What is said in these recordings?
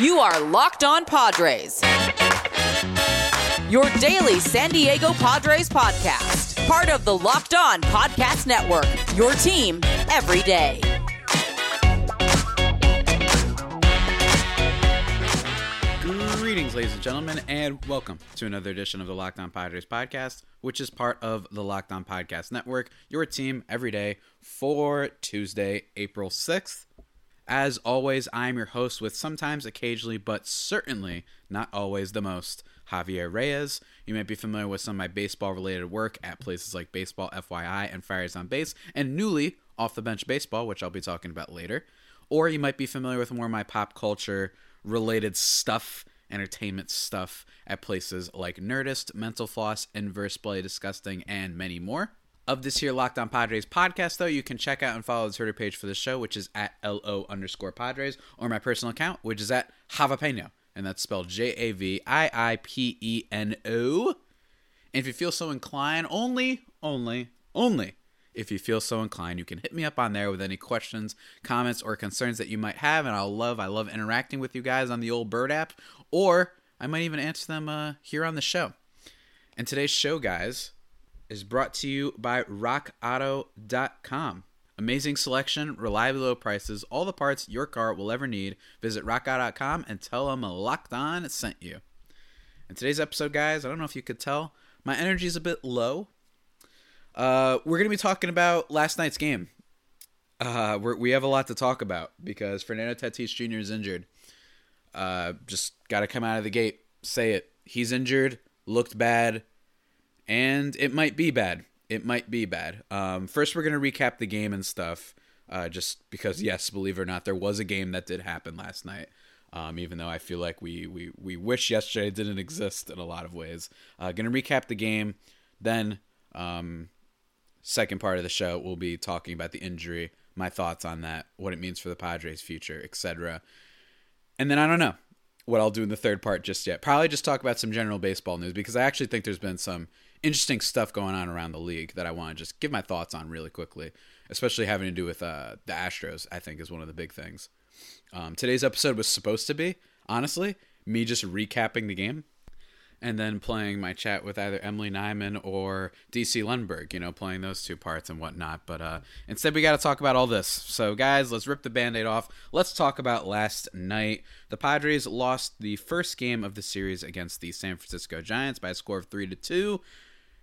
You are Locked On Padres. Your daily San Diego Padres podcast. Part of the Locked On Podcast Network. Your team every day. Greetings, ladies and gentlemen, and welcome to another edition of the Locked On Padres podcast, which is part of the Locked On Podcast Network, your team every day for Tuesday, April 6th. As always, I'm your host with sometimes, occasionally, but certainly not always the most, Javier Reyes. You might be familiar with some of my baseball related work at places like Baseball FYI and Friars on Base, and newly off the bench baseball, which I'll be talking about later. Or you might be familiar with more of my pop culture related stuff, entertainment stuff at places like Nerdist, Mental Floss, Inverse Play, Disgusting, and many more. Of this here Locked On Padres podcast, though, you can check out and follow the Twitter page for the show, which is at LO underscore Padres, or my personal account, which is at Javapeno, and that's spelled J A V I I P E N O. And if you feel so inclined, only, only, only if you feel so inclined, you can hit me up on there with any questions, comments, or concerns that you might have, and I'll love, I love interacting with you guys on the old Bird app, or I might even answer them uh, here on the show. And today's show, guys, is brought to you by RockAuto.com. Amazing selection, reliably low prices, all the parts your car will ever need. Visit RockAuto.com and tell them Locked On sent you. In today's episode, guys, I don't know if you could tell, my energy is a bit low. Uh, we're going to be talking about last night's game. Uh, we have a lot to talk about because Fernando Tatis Jr. is injured. Uh, just got to come out of the gate, say it. He's injured, looked bad, and it might be bad. It might be bad. Um, first, we're to recap the game and stuff, uh, just because, yes, believe it or not, there was a game that did happen last night. Um, even though I feel like we, we, we wish yesterday didn't exist in a lot of ways. Uh, to recap the game. Then, um, second part of the show, we'll be talking about the injury, my thoughts on that, what it means for the Padres' future, etc. And then I don't know what I'll do in the third part just yet. Probably just talk about some general baseball news because I actually think there's been some interesting stuff going on around the league that I want to just give my thoughts on really quickly, especially having to do with uh, the Astros. I think is one of the big things. Um, today's episode was supposed to be, honestly, me just recapping the game and then playing my chat with either Emily Nyman or DC Lundberg, you know, playing those two parts and whatnot. But uh, instead, we got to talk about all this. So, guys, let's rip the band aid off. Let's talk about last night. The Padres lost the first game of the series against the San Francisco Giants by a score of 3 to 2.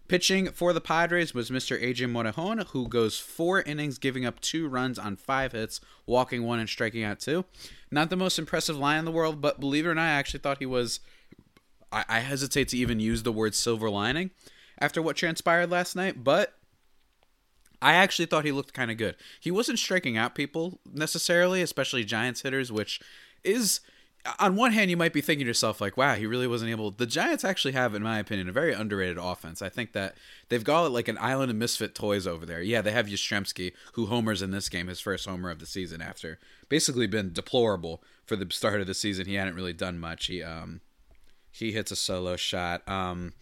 Pitching for the Padres was Mr. Adrian Morejon, who goes four innings, giving up two runs on five hits, walking one and striking out two. Not the most impressive line in the world, but believe it or not, I actually thought he was. I, I hesitate to even use the word silver lining after what transpired last night, but I actually thought he looked kind of good. He wasn't striking out people necessarily, especially Giants hitters, which is on one hand, you might be thinking to yourself, like, wow, he really wasn't able. The Giants actually have, in my opinion, a very underrated offense. I think that they've got like an island of misfit toys over there. Yeah, they have Yastrzemski, who homers in this game, his first homer of the season, after basically been deplorable for the start of the season. He hadn't really done much. He um he hits a solo shot. Um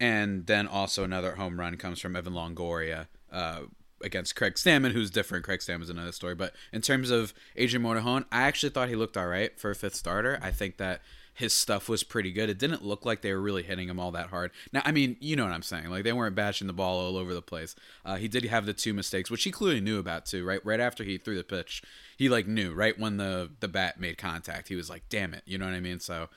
and then also another home run comes from Evan Longoria. Uh, against Craig Stammen, who's different. Craig Stammen's another story. But in terms of Adrian Morejon, I actually thought he looked all right for a fifth starter. I think that his stuff was pretty good. It didn't look like they were really hitting him all that hard. Now, I mean, you know what I'm saying. Like they weren't bashing the ball all over the place. Uh, he did have the two mistakes, which he clearly knew about too. Right, right after he threw the pitch, he like knew. Right when the the bat made contact, he was like, "Damn it," you know what I mean? So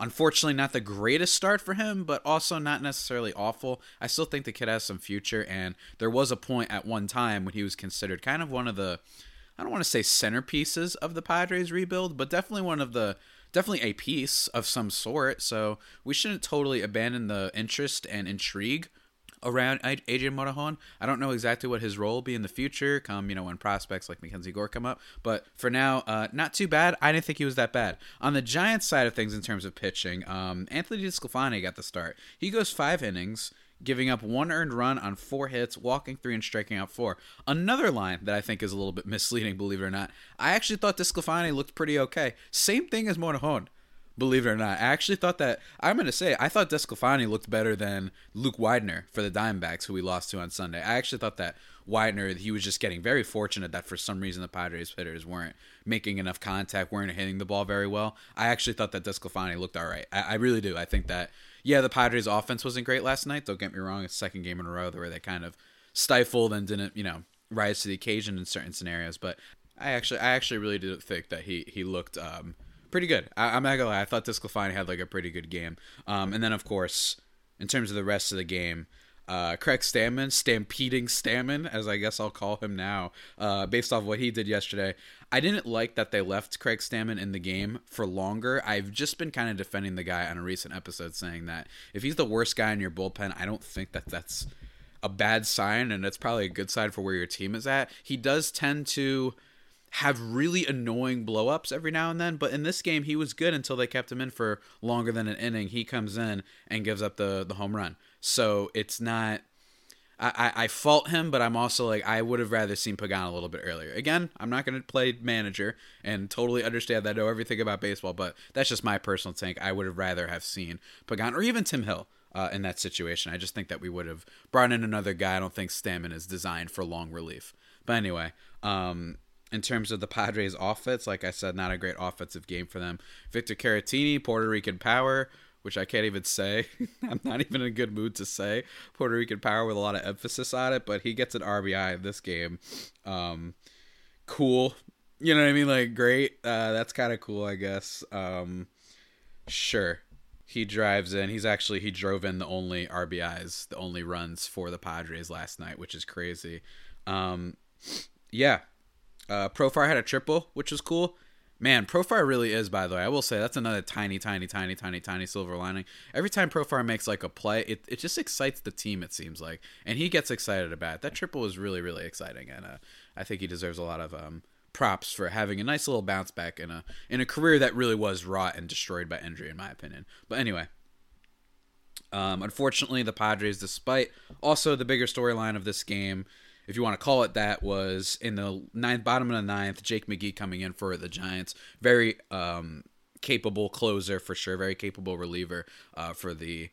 Unfortunately, not the greatest start for him, but also not necessarily awful. I still think the kid has some future, and there was a point at one time when he was considered kind of one of the, I don't want to say centerpieces of the Padres rebuild, but definitely one of the, definitely a piece of some sort. So we shouldn't totally abandon the interest and intrigue around Adrian Morejon. I don't know exactly what his role will be in the future, come you know when prospects like Mackenzie Gore come up. But for now, uh, not too bad. I didn't think he was that bad. On the Giants side of things, in terms of pitching, um, Anthony DeSclafani got the start. He goes five innings. Giving up one earned run on four hits, walking three and striking out four. Another line that I think is a little bit misleading, believe it or not. I actually thought DeSclafani looked pretty okay. Same thing as Morejon believe it or not. I actually thought that I'm going to say I thought DeSclafani looked better than Luke Widener for the Diamondbacks, who we lost to on Sunday. I actually thought that Widener, he was just getting very fortunate that for some reason the Padres hitters weren't making enough contact, weren't hitting the ball very well. I actually thought that DeSclafani looked all right. I, I really do. I think that yeah, the Padres offense wasn't great last night. Don't get me wrong; it's second game in a row where they kind of stifled and didn't, you know, rise to the occasion in certain scenarios. But I actually, I actually really did think that he he looked um, pretty good. I, am not gonna lie; I thought DeSclafani had like a pretty good game. Um, and then of course, in terms of the rest of the game. Uh, Craig Stammen, stampeding Stammen, as I guess I'll call him now, uh, based off what he did yesterday. I didn't like that they left Craig Stammen in the game for longer. I've just been kind of defending the guy on a recent episode, saying that if he's the worst guy in your bullpen, I don't think that that's a bad sign, and it's probably a good sign for where your team is at. He does tend to have really annoying blowups every now and then, but in this game he was good until they kept him in for longer than an inning. He comes in and gives up the the home run. So it's not I, I, fault him, but I'm also like I would have rather seen Pagan a little bit earlier. Again, I'm not going to play manager and totally understand that I know everything about baseball, but that's just my personal take. I would have rather have seen Pagan or even Tim Hill uh, in that situation. I just think that we would have brought in another guy. I don't think Stammen is designed for long relief. But anyway, um, in terms of the Padres' offense, like I said, not a great offensive game for them. Victor Caratini, Puerto Rican power, which I can't even say. I'm not even in a good mood to say Puerto Rican power with a lot of emphasis on it, but he gets an RBI in this game. Um, cool. You know what I mean? Like, great. Uh, that's kind of cool, I guess. Um, sure he drives in. He's actually he drove in the only RBIs, the only runs for the Padres last night, which is crazy. Um, yeah, uh, Profar had a triple, which was cool. Man, Profar really is. By the way, I will say that's another tiny, tiny, tiny, tiny, tiny silver lining. Every time Profar makes like a play, it, it just excites the team. It seems like, and he gets excited about it. That triple was really, really exciting, and uh, I think he deserves a lot of um, props for having a nice little bounce back in a in a career that really was wrought and destroyed by injury, in my opinion. But anyway, um, unfortunately, the Padres, despite also the bigger storyline of this game, if you want to call it that, was in the ninth, bottom of the ninth, Jake McGee coming in for the Giants. Very um, capable closer for sure, very capable reliever uh, for the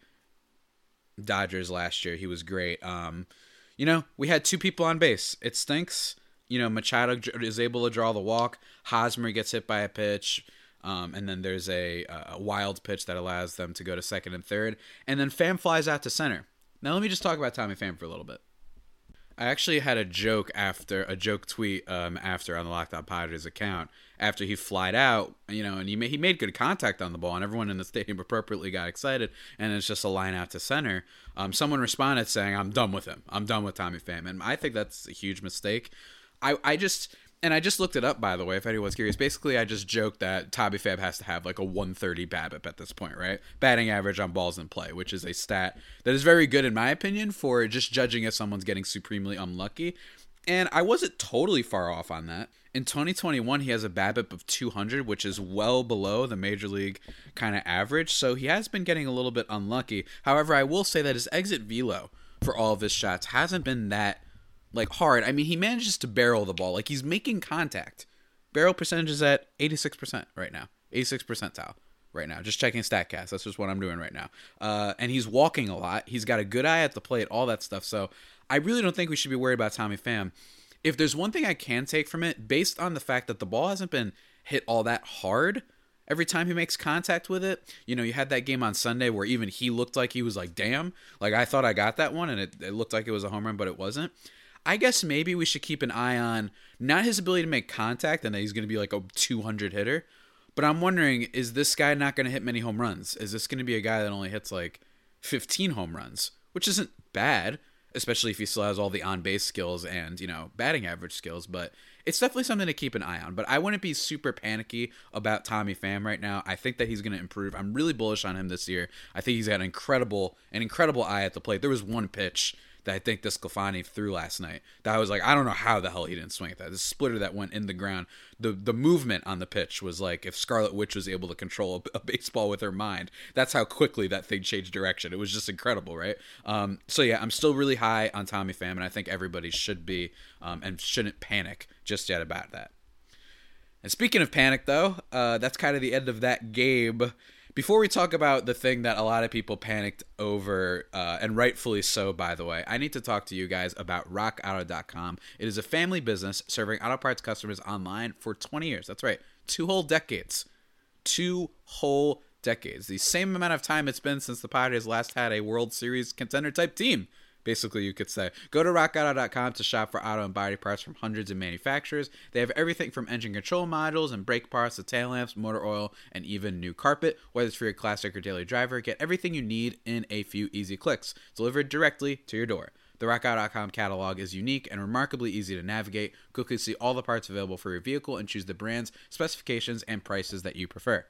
Dodgers last year. He was great. Um, you know, we had two people on base. It stinks you know, Machado is able to draw the walk. Hosmer gets hit by a pitch. Um, and then there's a, a, wild pitch that allows them to go to second and third. And then Pham flies out to center. Now, let me just talk about Tommy Pham for a little bit. I actually had a joke after a joke tweet um, after on the Locked On Padres account after he flied out, you know, and he made, he made good contact on the ball, and everyone in the stadium appropriately got excited, and it's just a line out to center. Um, someone responded saying, "I'm done with him. I'm done with Tommy Pham," and I think that's a huge mistake. I I just and I just looked it up by the way, if anyone's curious. Basically, I just joked that Tommy Pham has to have like a 130 BABIP at this point, right? Batting average on balls in play, which is a stat that is very good in my opinion for just judging if someone's getting supremely unlucky. And I wasn't totally far off on that. In 2021, he has a BABIP of 200, which is well below the major league kind of average. So he has been getting a little bit unlucky. However, I will say that his exit velo for all of his shots hasn't been that like hard. I mean, he manages to barrel the ball. Like he's making contact. Barrel percentage is at 86% right now. 86 percentile right now. Just checking StatCast. That's just what I'm doing right now. Uh, and he's walking a lot. He's got a good eye at the plate, all that stuff. So I really don't think we should be worried about Tommy Pham. If there's one thing I can take from it, based on the fact that the ball hasn't been hit all that hard every time he makes contact with it, you know, you had that game on Sunday where even he looked like he was like, damn, like I thought I got that one and it, it looked like it was a home run, but it wasn't. I guess maybe we should keep an eye on not his ability to make contact and that he's going to be like a 200 hitter, but I'm wondering is this guy not going to hit many home runs? Is this going to be a guy that only hits like 15 home runs, which isn't bad, especially if he still has all the on base skills and, you know, batting average skills, but it's definitely something to keep an eye on. But I wouldn't be super panicky about Tommy Pham right now. I think that he's going to improve. I'm really bullish on him this year. I think he's got an incredible, an incredible eye at the plate. There was one pitch that I think DeSclafani threw last night. That I was like, I don't know how the hell he didn't swing at that. The splitter that went in the ground, the the movement on the pitch was like if Scarlet Witch was able to control a, a baseball with her mind. That's how quickly that thing changed direction. It was just incredible, right? Um, so yeah, I'm still really high on Tommy Pham, and I think everybody should be um, and shouldn't panic just yet about that. And speaking of panic, though, uh, that's kind of the end of that game Before we talk about the thing that a lot of people panicked over, uh, and rightfully so, by the way, I need to talk to you guys about RockAuto.com. It is a family business serving auto parts customers online for 20 years. That's right, two whole decades. Two whole decades. The same amount of time it's been since the Padres last had a World Series contender type team basically you could say. Go to rockauto.com to shop for auto and body parts from hundreds of manufacturers. They have everything from engine control modules and brake parts to tail lamps motor oil and even new carpet. Whether it's for your classic or daily driver get everything you need in a few easy clicks. Delivered directly to your door. The RockAuto.com catalog is unique and remarkably easy to navigate. Quickly see all the parts available for your vehicle and choose the brands, specifications, and prices that you prefer.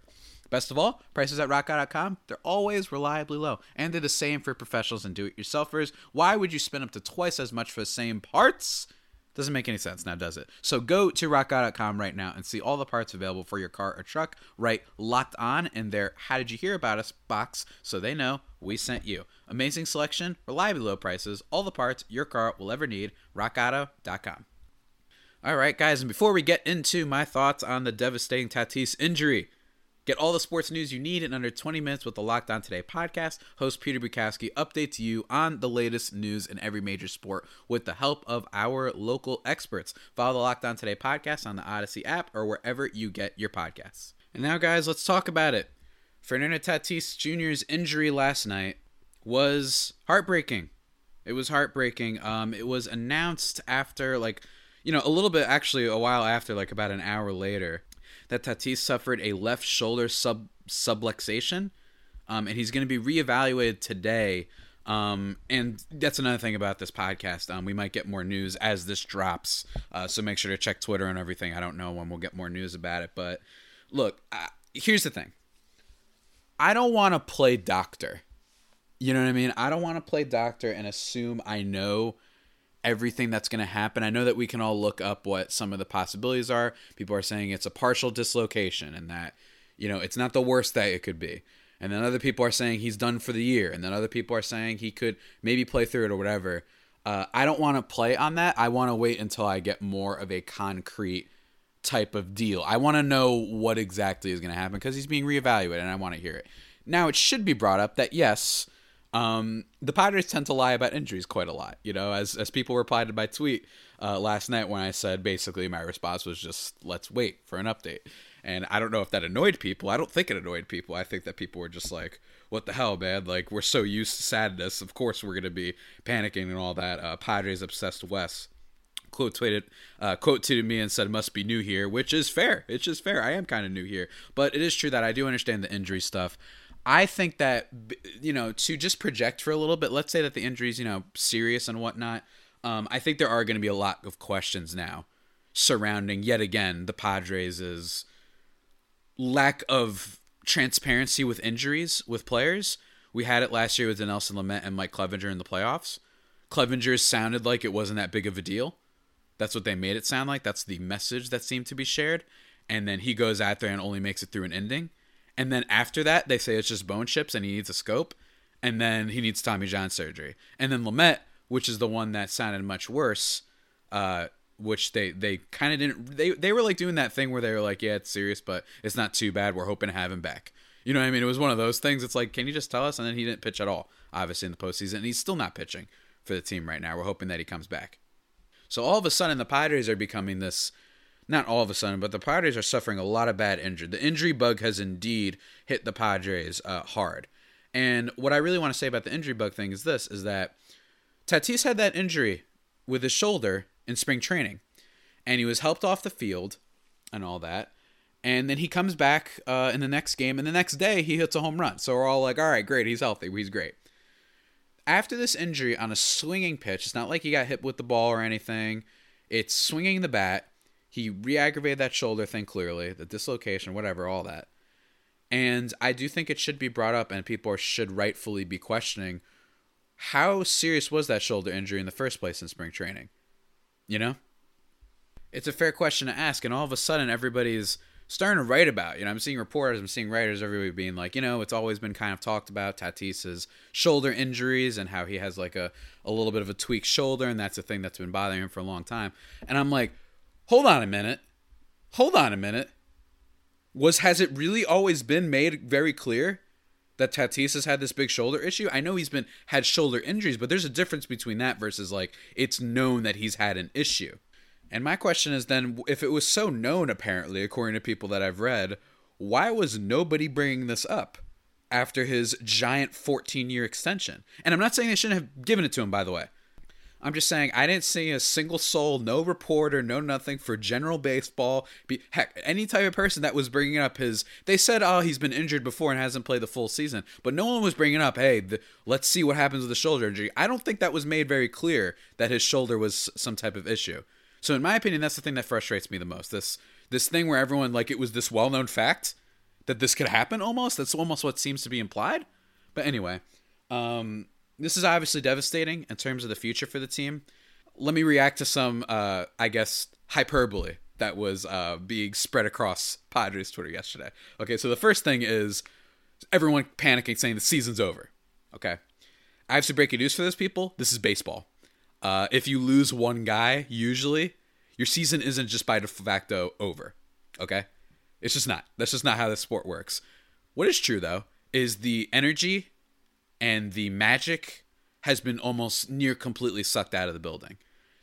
Best of all, prices at rockauto.com, they're always reliably low. And they're the same for professionals and do it yourselfers. Why would you spend up to twice as much for the same parts? Doesn't make any sense now, does it? So go to rockauto.com right now and see all the parts available for your car or truck. Right, locked on in their How Did You Hear About Us box so they know we sent you. Amazing selection, reliably low prices, all the parts your car will ever need. rockauto.com. All right, guys, and before we get into my thoughts on the devastating Tatis injury, Get all the sports news you need in under 20 minutes with the Locked On Today podcast. Host Peter Bukowski updates you on the latest news in every major sport with the help of our local experts. Follow the Locked On Today podcast on the Odyssey app or wherever you get your podcasts. And now, guys, let's talk about it. Fernando Tatis Jr.'s injury last night was heartbreaking. It was heartbreaking. Um, it was announced after, like, you know, a little bit actually a while after, like about an hour later that Tatis suffered a left shoulder sub subluxation, um, and he's going to be reevaluated today. Um, and that's another thing about this podcast. Um, we might get more news as this drops, uh, so make sure to check Twitter and everything. I don't know when we'll get more news about it, but look, here's the thing. I don't want to play doctor. You know what I mean? I don't want to play doctor and assume I know everything that's going to happen. I know that we can all look up what some of the possibilities are. People are saying it's a partial dislocation and that, you know, it's not the worst that it could be. And then other people are saying he's done for the year. And then other people are saying he could maybe play through it or whatever. Uh, I don't want to play on that. I want to wait until I get more of a concrete type of deal. I want to know what exactly is going to happen because he's being reevaluated and I want to hear it. Now, it should be brought up that yes, um, the Padres tend to lie about injuries quite a lot. You know, as as people replied to my tweet uh, last night when I said basically my response was just let's wait for an update. And I don't know if that annoyed people. I don't think it annoyed people. I think that people were just like, "What the hell, man? Like we're so used to sadness. Of course we're gonna be panicking and all that." Uh, Padres obsessed Wes quote tweeted uh, quote tweeted me and said must be new here which is fair it's just fair i am kind of new here but it is true that i do understand the injury stuff I think that you know to just project for a little bit. Let's say that the injuries, you know serious and whatnot. Um, I think there are going to be a lot of questions now surrounding yet again the Padres' lack of transparency with injuries with players. We had it last year with Nelson Lamet and Mike Clevinger in the playoffs. Clevinger sounded like it wasn't that big of a deal. That's what they made it sound like. That's the message that seemed to be shared. And then he goes out there and only makes it through an ending. And then after that, they say it's just bone chips and he needs a scope. And then he needs Tommy John surgery. And then Lamet, which is the one that sounded much worse, uh, which they they kind of didn't they they were like doing that thing where they were like, yeah, it's serious, but it's not too bad. We're hoping to have him back. You know what I mean? It was one of those things. It's like, can you just tell us? And then he didn't pitch at all, obviously in the postseason, and he's still not pitching for the team right now. We're hoping that he comes back. So all of a sudden, the Padres are becoming this not all of a sudden, but the Padres are suffering a lot of bad injury. The injury bug has indeed hit the Padres uh, hard. And what I really want to say about the injury bug thing is this: is that Tatis had that injury with his shoulder in spring training, and he was helped off the field and all that. And then he comes back uh, in the next game, and the next day he hits a home run. So we're all like, "All right, great, he's healthy, he's great." After this injury on a swinging pitch, it's not like he got hit with the ball or anything. It's swinging the bat he re-aggravated that shoulder thing clearly, the dislocation, whatever, all that. And I do think it should be brought up, and people should rightfully be questioning how serious was that shoulder injury in the first place in spring training. You know, it's a fair question to ask, and all of a sudden everybody's starting to write about. You know, I'm seeing reporters, I'm seeing writers, everybody being like, you know, it's always been kind of talked about Tatis's shoulder injuries and how he has like a a little bit of a tweaked shoulder, and that's a thing that's been bothering him for a long time. And I'm like hold on a minute. Hold on a minute. Was has it really always been made very clear that Tatis has had this big shoulder issue? I know he's been had shoulder injuries, but there's a difference between that versus like it's known that he's had an issue. And my question is then if it was so known apparently according to people that I've read, why was nobody bringing this up after his giant 14-year extension? And I'm not saying they shouldn't have given it to him by the way. I'm just saying I didn't see a single soul, no reporter, no nothing for general baseball. Be, heck, any type of person that was bringing up his. They said, "Oh, he's been injured before and hasn't played the full season," but no one was bringing up, "Hey, the, let's see what happens with the shoulder injury." I don't think that was made very clear that his shoulder was some type of issue. So, in my opinion, that's the thing that frustrates me the most. This this thing where everyone like it was this well known fact that this could happen. Almost that's almost what seems to be implied. But anyway, um, this is obviously devastating in terms of the future for the team. Let me react to some, uh, I guess, hyperbole that was uh, being spread across Padres Twitter yesterday. Okay, so the first thing is everyone panicking, saying the season's over. Okay, I have some breaking news for those people. This is baseball. Uh, if you lose one guy, usually your season isn't just by de facto over. Okay, it's just not. That's just not how the sport works. What is true though is the energy and the magic has been almost near completely sucked out of the building.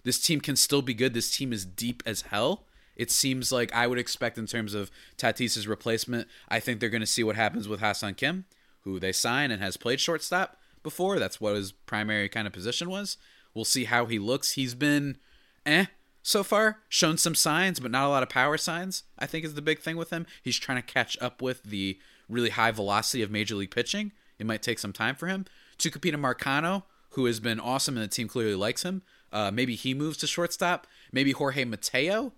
This team can still be good. This team is deep as hell. It seems like I would expect in terms of Tatis's replacement. I think they're going to see what happens with Ha-Seong Kim, who they sign and has played shortstop before. That's what his primary kind of position was. We'll see how he looks. He's been eh so far, shown some signs, but not a lot of power signs. I think is the big thing with him. He's trying to catch up with the really high velocity of major league pitching. It might take some time for him. Tucupita Marcano, who has been awesome and the team clearly likes him. Uh, maybe he moves to shortstop. Maybe Jorge Mateo,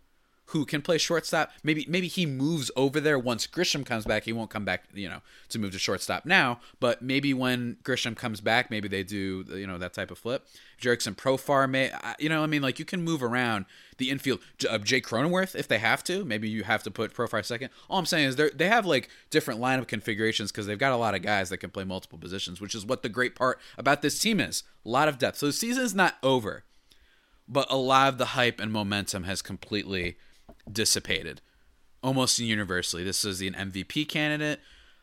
who can play shortstop. Maybe maybe he moves over there once Grisham comes back. He won't come back, you know, to move to shortstop now. But maybe when Grisham comes back, maybe they do, you know, that type of flip. Jurickson Profar may, you know, I mean, like you can move around the infield. Uh, Jake Cronenworth, if they have to, maybe you have to put Profar second. All I'm saying is they they have like different lineup configurations because they've got a lot of guys that can play multiple positions, which is what the great part about this team is. A lot of depth. So the season is not over, but a lot of the hype and momentum has completely dissipated almost universally. This is an MVP candidate,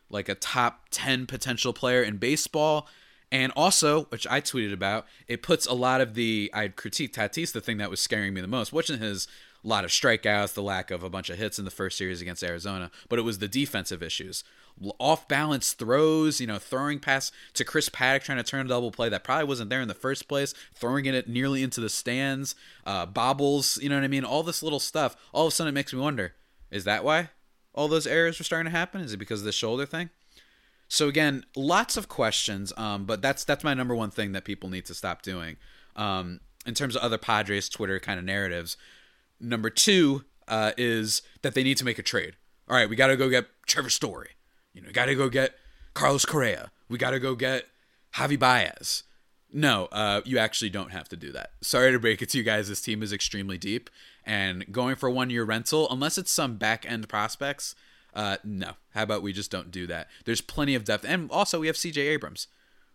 like a top 10 potential player in baseball. And also, which I tweeted about, it puts a lot of the I critique Tatis. The thing that was scaring me the most, watching his lot of strikeouts, the lack of a bunch of hits in the first series against Arizona, but it was the defensive issues, off balance throws, you know, throwing pass to Chris Paddack trying to turn a double play that probably wasn't there in the first place, throwing it nearly into the stands, uh, bobbles, you know what I mean? All this little stuff. All of a sudden, it makes me wonder: is that why all those errors were starting to happen? Is it because of the shoulder thing? So again, lots of questions, um, but that's that's my number one thing that people need to stop doing. Um, in terms of other Padres Twitter kind of narratives, number two uh, is that they need to make a trade. All right, we got to go get Trevor Story. You know, got to go get Carlos Correa. We got to go get Javi Baez. No, uh, you actually don't have to do that. Sorry to break it to you guys. This team is extremely deep, and going for one year rental, unless it's some back end prospects, uh, no. How about we just don't do that? There's plenty of depth, and also we have C.J. Abrams,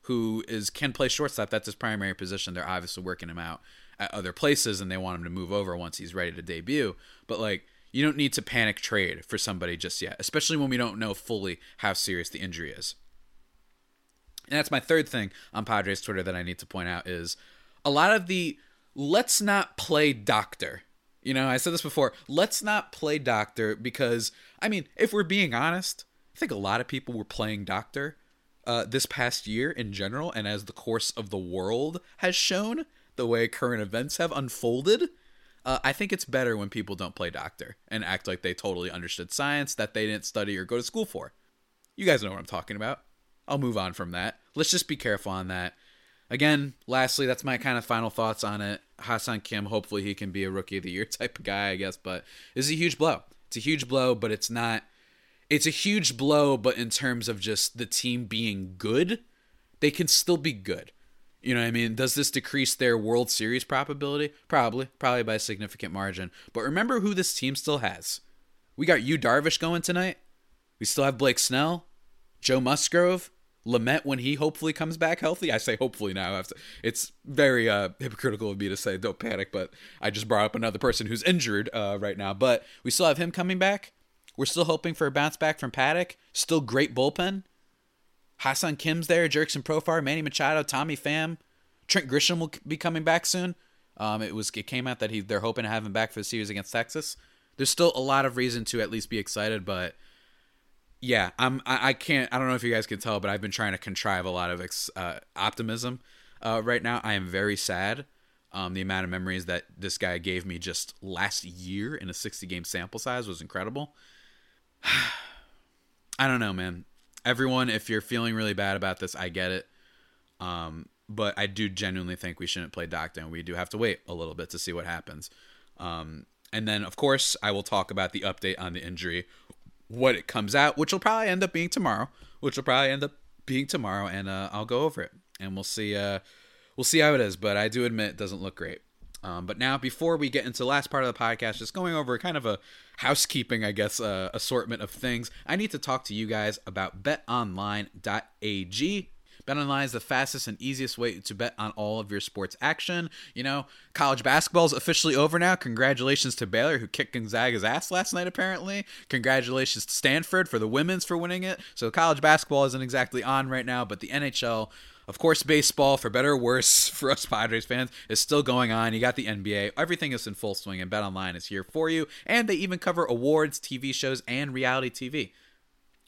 who is can play shortstop. That's his primary position. They're obviously working him out at other places, and they want him to move over once he's ready to debut. But like, you don't need to panic trade for somebody just yet, especially when we don't know fully how serious the injury is. And that's my third thing on Padres Twitter that I need to point out is a lot of the let's not play doctor you know, I said this before. Let's not play doctor because, I mean, if we're being honest, I think a lot of people were playing doctor uh, this past year in general, and as the course of the world has shown, the way current events have unfolded. Uh, I think it's better when people don't play doctor and act like they totally understood science that they didn't study or go to school for. You guys know what I'm talking about. I'll move on from that. Let's just be careful on that. Again, lastly, that's my kind of final thoughts on it. Ha-Seong Kim, hopefully he can be a rookie of the year type of guy, I guess, but it's a huge blow. It's a huge blow, but it's not it's a huge blow, but in terms of just the team being good, they can still be good. You know what I mean? Does this decrease their World Series probability? Probably, probably by a significant margin. But remember who this team still has. We got Yu Darvish going tonight. We still have Blake Snell, Joe Musgrove, Lamet when he hopefully comes back healthy. I say hopefully now. It's very uh, hypocritical of me to say don't panic, but I just brought up another person who's injured uh, right now. But we still have him coming back. We're still hoping for a bounce back from Paddack. Still great bullpen. Ha-Seong Kim's there, Jurickson Profar, Manny Machado, Tommy Pham. Trent Grisham will be coming back soon. Um, it was it came out that he they're hoping to have him back for the series against Texas. There's still a lot of reason to at least be excited, but yeah, I'm I, I can't I don't know if you guys can tell, but I've been trying to contrive a lot of ex, uh, optimism uh, right now. I am very sad. Um, the amount of memories that this guy gave me just last year in a 60 game sample size was incredible. I don't know, man. Everyone, if you're feeling really bad about this, I get it. Um, but I do genuinely think we shouldn't play doctor, and we do have to wait a little bit to see what happens. Um, and then, of course, I will talk about the update on the injury, what it comes out, which will probably end up being tomorrow, which will probably end up being tomorrow, and uh, I'll go over it, and we'll see. Uh, we'll see how it is. But I do admit it doesn't look great. Um, but now, before we get into the last part of the podcast, just going over kind of a housekeeping, I guess, uh, assortment of things, I need to talk to you guys about betonline.ag. BetOnline is the fastest and easiest way to bet on all of your sports action. You know, college basketball is officially over now. Congratulations to Baylor, who kicked Gonzaga's ass last night, apparently. Congratulations to Stanford for the women's for winning it. So college basketball isn't exactly on right now, but the NHL of course, baseball, for better or worse, for us Padres fans, is still going on. You got the NBA. Everything is in full swing, and BetOnline is here for you. And they even cover awards, TV shows, and reality TV.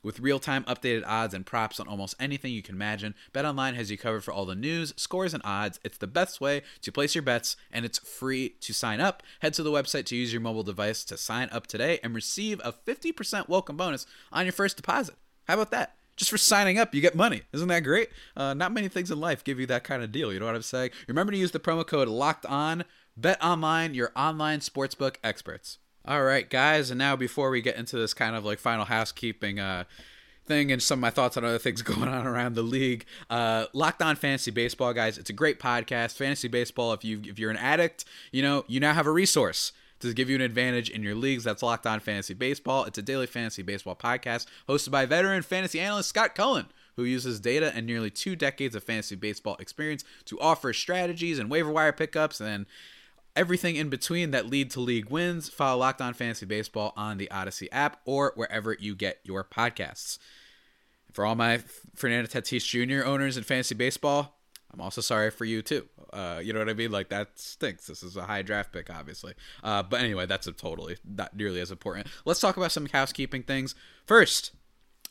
With real-time updated odds and props on almost anything you can imagine, BetOnline has you covered for all the news, scores, and odds. It's the best way to place your bets, and it's free to sign up. Head to the website to use your mobile device to sign up today and receive a 50% welcome bonus on your first deposit. How about that? Just for signing up, you get money. Isn't that great? Uh, not many things in life give you that kind of deal. You know what I'm saying? Remember to use the promo code Locked On. Bet online, your online sportsbook experts. All right, guys, and now before we get into this kind of like final housekeeping uh, thing and some of my thoughts on other things going on around the league, uh, Locked On Fantasy Baseball, guys, it's a great podcast. Fantasy baseball, if you if you're an addict, you know you now have a resource to give you an advantage in your leagues. That's Locked On Fantasy Baseball. It's a daily fantasy baseball podcast hosted by veteran fantasy analyst Scott Cullen, who uses data and nearly two decades of fantasy baseball experience to offer strategies and waiver wire pickups and everything in between that lead to league wins. Follow Locked On Fantasy Baseball on the Odyssey app or wherever you get your podcasts. For all my Fernando Tatis Jr. owners in fantasy baseball, I'm also sorry for you too. Uh, you know what I mean? Like that stinks. This is a high draft pick, obviously. Uh, but anyway, that's a totally not nearly as important. Let's talk about some housekeeping things first.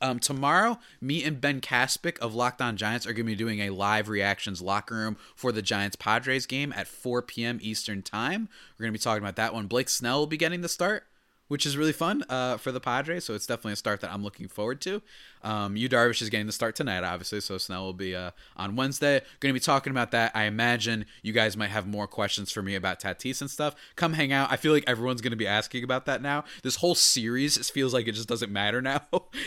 Um, tomorrow, me and Ben Caspick of Locked On Giants are going to be doing a live reactions locker room for the Giants Padres game at 4 p.m. Eastern Time. We're going to be talking about that one. Blake Snell will be getting the start which is really fun uh, for the Padres. So it's definitely a start that I'm looking forward to. Um, Yu Darvish is getting the start tonight, obviously. So Snell will be uh, on Wednesday. Going to be talking about that. I imagine you guys might have more questions for me about Tatis and stuff. Come hang out. I feel like everyone's going to be asking about that now. This whole series feels like it just doesn't matter now.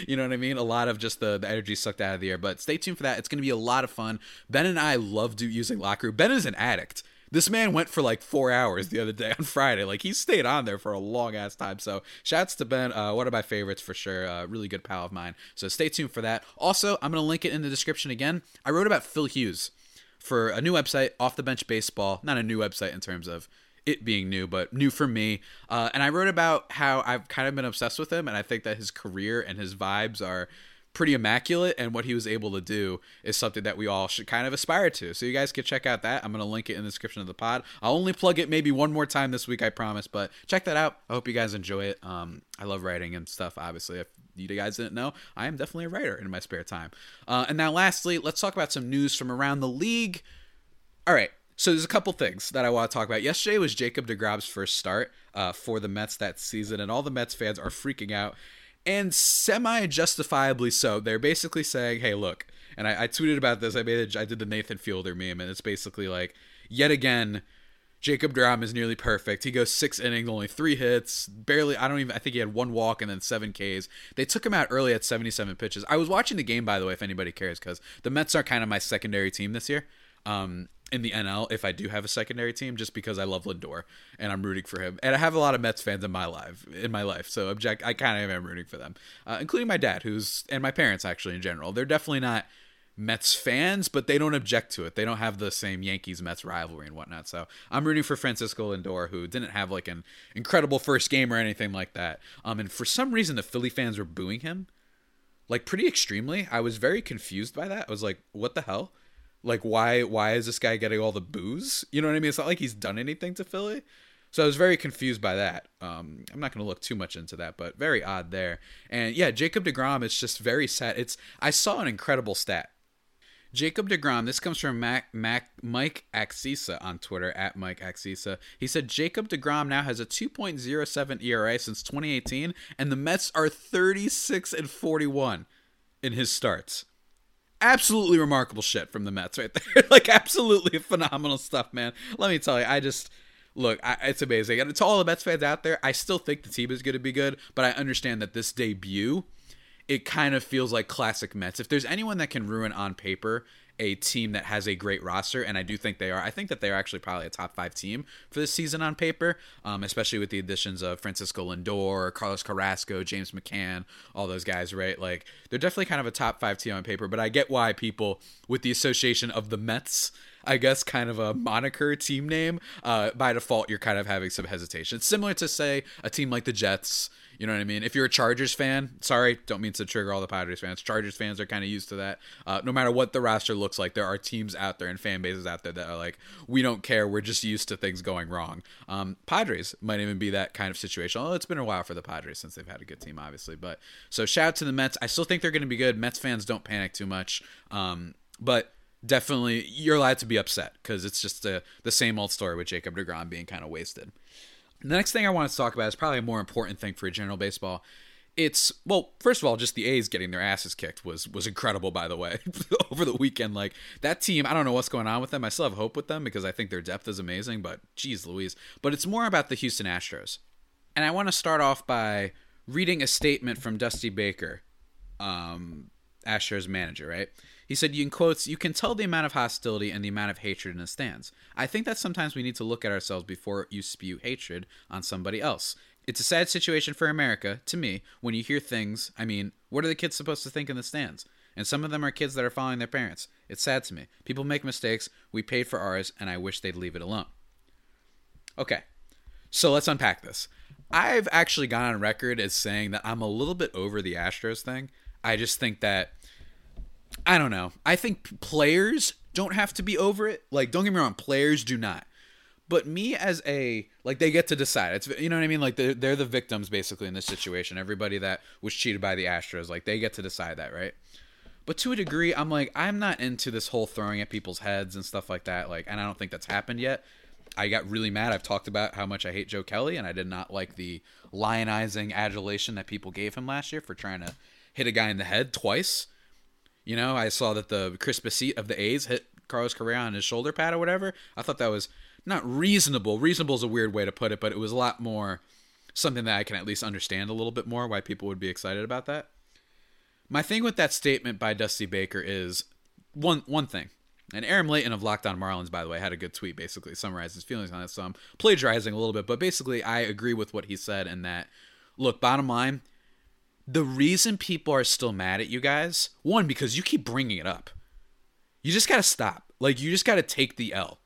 you know what I mean? A lot of just the, the energy sucked out of the air. But stay tuned for that. It's going to be a lot of fun. Ben and I love do, using Locker Room. Ben is an addict. This man went for like four hours the other day on Friday. Like he stayed on there for a long ass time. So shouts to Ben. Uh, one of my favorites for sure. Uh, really good pal of mine. So stay tuned for that. Also, I'm gonna link it in the description again. I wrote about Phil Hughes for a new website, Off the Bench Baseball. Not a new website in terms of it being new, but new for me. Uh, and I wrote about how I've kind of been obsessed with him, and I think that his career and his vibes are pretty immaculate and what he was able to do is something that we all should kind of aspire to. So you guys can check out that. I'm going to link it in the description of the pod. I'll only plug it maybe one more time this week i promise but check that out. I hope you guys enjoy it. Um, i love writing and stuff obviously. If you guys didn't know i am definitely a writer in my spare time. Uh, and now lastly let's talk about some news from around the league. All right so there's a couple things that I want to talk about. Yesterday was Jacob DeGrom's first start uh, for the Mets that season, and all the Mets fans are freaking out and semi justifiably so. They're basically saying, "Hey, look," and I, I tweeted about this. I made a, I did the Nathan Fielder meme, and it's basically like, yet again, Jacob Degrom is nearly perfect. He goes six innings, only three hits, barely. I don't even. I think he had one walk and then seven Ks. They took him out early at 77 pitches. I was watching the game, by the way, if anybody cares, because the Mets are kind of my secondary team this year. Um, in the NL if I do have a secondary team, just because I love Lindor and I'm rooting for him, and I have a lot of Mets fans in my life in my life, so object I kind of am rooting for them, uh, including my dad, who's and my parents actually in general. They're definitely not Mets fans, but they don't object to it. They don't have the same Yankees Mets rivalry and whatnot. So I'm rooting for Francisco Lindor, who didn't have like an incredible first game or anything like that. Um, and for some reason, the Philly fans were booing him, like pretty extremely. I was very confused by that. I was like, what the hell? Like, why? Why is this guy getting all the booze? You know what I mean? It's not like he's done anything to Philly. So I was very confused by that. Um, I'm not going to look too much into that, but very odd there. And yeah, Jacob DeGrom is just very sad. It's I saw an incredible stat Jacob DeGrom, this comes from Mac, Mac, Mike Axisa on Twitter, at Mike Axisa. He said Jacob DeGrom now has a 2.07 ERA since 2018, and the Mets are 36 and 41 in his starts. Absolutely remarkable shit from the Mets right there. like, absolutely phenomenal stuff, man. Let me tell you, I just. Look, I, it's amazing. And to all the Mets fans out there, I still think the team is going to be good, but I understand that this debut it kind of feels like classic Mets. If there's anyone that can ruin on paper a team that has a great roster, and I do think they are. I think that they are actually probably a top five team for this season on paper, um, especially with the additions of Francisco Lindor, Carlos Carrasco, James McCann, all those guys, right? Like they're definitely kind of a top five team on paper. But I get why people, with the association of the Mets, I guess, kind of a moniker team name, uh, by default, you're kind of having some hesitation. It's similar to say a team like the Jets you know what I mean? If you're a Chargers fan, sorry, don't mean to trigger all the Padres fans. Chargers fans are kind of used to that. Uh, no matter what the roster looks like, there are teams out there and fan bases out there that are like, we don't care. We're just used to things going wrong. Um, Padres might even be that kind of situation. Although it's been a while for the Padres since they've had a good team, obviously. But so shout out to the Mets. I still think they're going to be good. Mets fans don't panic too much. Um, but definitely you're allowed to be upset because it's just the the same old story with Jacob Degrom being kind of wasted. The next thing I want to talk about is probably a more important thing for general baseball. It's well, first of all, just the A's getting their asses kicked was was incredible. By the way, over the weekend, like that team, I don't know what's going on with them. I still have hope with them because I think their depth is amazing. But geez, Louise. But it's more about the Houston Astros, and I want to start off by reading a statement from Dusty Baker, um, Astros manager, right? He said, in quotes, you can tell the amount of hostility and the amount of hatred in the stands. I think that sometimes we need to look at ourselves before you spew hatred on somebody else. It's a sad situation for America, to me, when you hear things. I mean, what are the kids supposed to think in the stands? And some of them are kids that are following their parents. It's sad to me. People make mistakes. We paid for ours, and I wish they'd leave it alone. Okay, so let's unpack this. I've actually gone on record as saying that I'm a little bit over the Astros thing. I just think that I don't know. I think players don't have to be over it. Like, don't get me wrong, players do not. But me as a like, they get to decide. It's you know what I mean. Like they're they're the victims basically in this situation. Everybody that was cheated by the Astros, like they get to decide that, right? But to a degree, I'm like, I'm not into this whole throwing at people's heads and stuff like that. Like, and I don't think that's happened yet. I got really mad. I've talked about how much I hate Joe Kelly, and I did not like the lionizing adulation that people gave him last year for trying to hit a guy in the head twice. You know, I saw that the Chris Bassitt of the A's hit Carlos Correa on his shoulder pad or whatever. I thought that was not reasonable. Reasonable is a weird way to put it, but it was a lot more something that I can at least understand a little bit more why people would be excited about that. My thing with that statement by Dusty Baker is one one thing. And Aaron Leighton of Locked On Marlins, by the way, had a good tweet basically summarized his feelings on it. So I'm plagiarizing a little bit, but basically I agree with what he said and that look, bottom line, the reason people are still mad at you guys, one, because you keep bringing it up. You just got to stop. Like, you just got to take the L.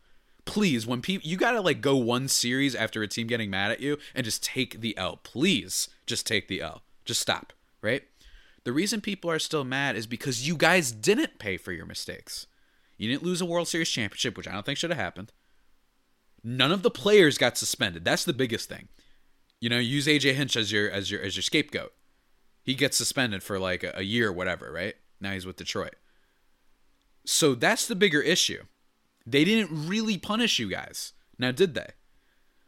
Please, when people, you got to like go one series after a team getting mad at you and just take the L. Please, just take the L. Just stop, right? The reason people are still mad is because you guys didn't pay for your mistakes. You didn't lose a World Series championship, which I don't think should have happened. None of the players got suspended. That's the biggest thing. You know, use AJ Hinch as your as your as your scapegoat. He gets suspended for like a, year whatever, right? Now he's with Detroit. So that's the bigger issue. They didn't really punish you guys. Now, did they?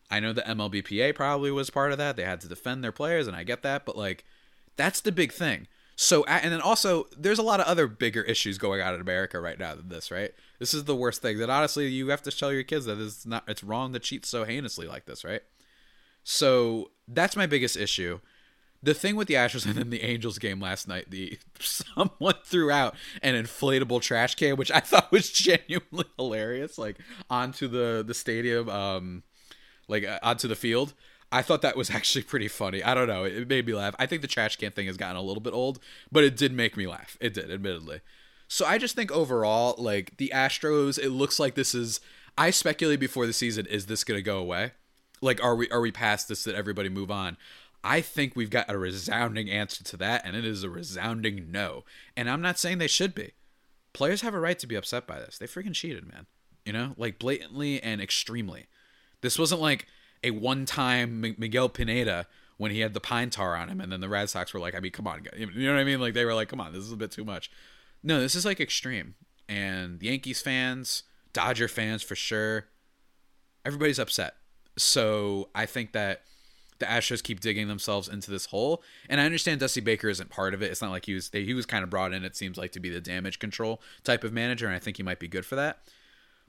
I know the MLBPA probably was part of that. They had to defend their players, and I get that, but like, that's the big thing. So, and then also, there's a lot of other bigger issues going on in America right now than this, right? This is the worst thing. That honestly, you have to tell your kids that it's not, it's wrong to cheat so heinously like this, right? So that's my biggest issue the thing with the Astros and then the Angels game last night, the someone threw out an inflatable trash can, which I thought was genuinely hilarious, like onto the the stadium, um, like uh, onto the field. I thought that was actually pretty funny. I don't know, it, it made me laugh. I think the trash can thing has gotten a little bit old, but it did make me laugh. It did, admittedly. So I just think overall, like the Astros, it looks like this is. I speculated before the season, is this going to go away? Like, are we are we past this? That everybody move on? I think we've got a resounding answer to that, and it is a resounding no. And I'm not saying they should be. Players have a right to be upset by this. They freaking cheated, man. You know, like blatantly and extremely. This wasn't like a one-time Miguel Pineda when he had the pine tar on him, and then the Red Sox were like, I mean, come on, you know what I mean? Like they were like, come on, this is a bit too much. No, this is like extreme, and Yankees fans, Dodger fans for sure, everybody's upset. So I think that the Astros keep digging themselves into this hole. And I understand Dusty Baker isn't part of it. It's not like he was he was kind of brought in. It seems like to be the damage control type of manager, and I think he might be good for that.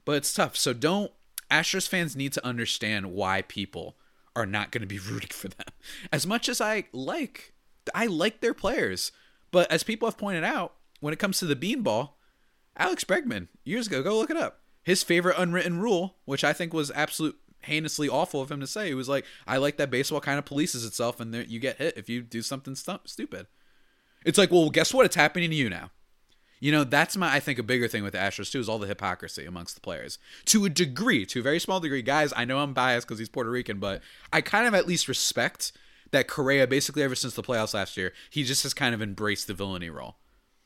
But it's tough. So don't Astros fans need to understand why people are not going to be rooting for them. As much as I like, I like their players, but as people have pointed out, when it comes to the beanball, Alex Bregman years ago, go look it up. His favorite unwritten rule, which I think was absolute heinously awful of him to say, he was like, "I like that baseball kind of polices itself, and you get hit if you do something stu- stupid." It's like, well, guess what? It's happening to you now. You know, that's my I think a bigger thing with the Astros too is all the hypocrisy amongst the players. To a degree, to a very small degree, guys, I know I'm biased because he's Puerto Rican, but I kind of at least respect that Correa basically ever since the playoffs last year, he just has kind of embraced the villainy role.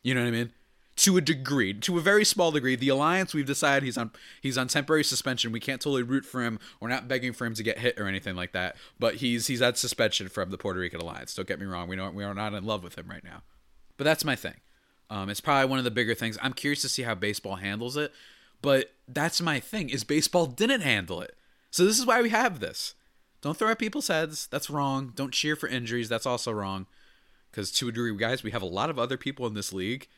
You know what I mean? To a degree, to a very small degree, the alliance we've decided he's on he's on temporary suspension. We can't totally root for him. We're not begging for him to get hit or anything like that. But he's he's at suspension from the Puerto Rican alliance. Don't get me wrong. We don't we are not in love with him right now. But that's my thing. Um, it's probably one of the bigger things. I'm curious to see how baseball handles it, but that's my thing. Is baseball didn't handle it, so this is why we have this. Don't throw at people's heads. That's wrong. Don't cheer for injuries. That's also wrong. Because to a degree, guys, we have a lot of other people in this league.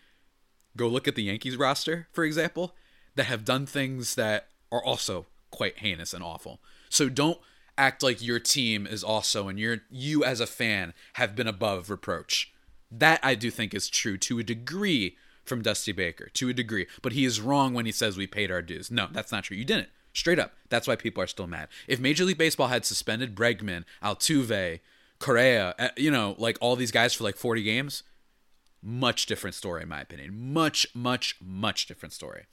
Go look at the Yankees roster, for example, that have done things that are also quite heinous and awful. So don't act like your team is also and you you as a fan have been above reproach. That I do think is true to a degree from Dusty Baker, to a degree. But he is wrong when he says we paid our dues. No, that's not true. You didn't. Straight up. That's why people are still mad. If Major League Baseball had suspended Bregman, Altuve, Correa, eh, you know, like all these guys for like 40 games, much different story in my opinion. Much, much, much different story.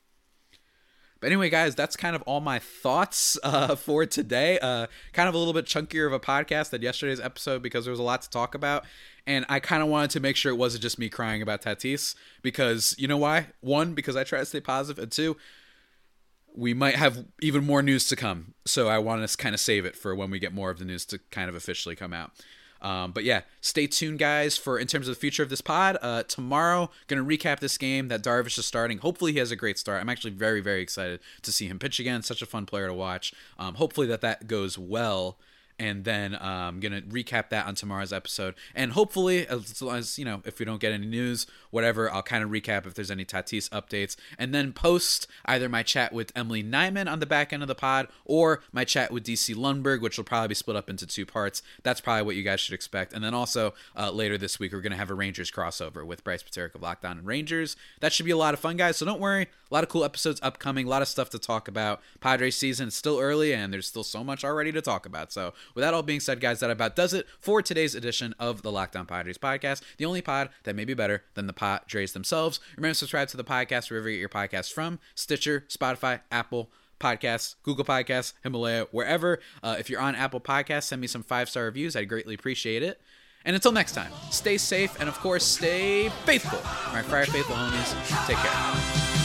But anyway, guys, that's kind of all my thoughts uh, for today. Uh, kind of a little bit chunkier of a podcast than yesterday's episode because there was a lot to talk about. And I kind of wanted to make sure it wasn't just me crying about Tatis because you know why? One, because I try to stay positive, and two, we might have even more news to come. So I want to kind of save it for when we get more of the news to kind of officially come out. Um, but yeah, stay tuned, guys, for in terms of the future of this pod. Uh, tomorrow, gonna recap this game that Darvish is starting. Hopefully, he has a great start. I'm actually very, very excited to see him pitch again. Such a fun player to watch. Um, hopefully, that that goes well and then I'm um, gonna recap that on tomorrow's episode. And hopefully, as long as you know, if we don't get any news, whatever, I'll kind of recap if there's any Tatis updates, and then post either my chat with Emily Nyman on the back end of the pod or my chat with DC Lundberg, which will probably be split up into two parts. That's probably what you guys should expect. And then also uh, later this week, we're gonna have a Rangers crossover with Bryce Paterick of Lockdown and Rangers. That should be a lot of fun, guys. So don't worry, a lot of cool episodes upcoming, a lot of stuff to talk about. Padres season is still early, and there's still so much already to talk about. So with that all being said, guys, that about does it for today's edition of the Locked On Padres podcast, the only pod that may be better than the Padres themselves. Remember to subscribe to the podcast wherever you get your podcasts from Stitcher, Spotify, Apple. Podcasts, Google Podcasts, Himalaya, wherever. Uh, if you're on Apple Podcasts, send me some five star reviews. I'd greatly appreciate it. And until next time, stay safe and, of course, stay faithful. My Friar Faithful homies, take care.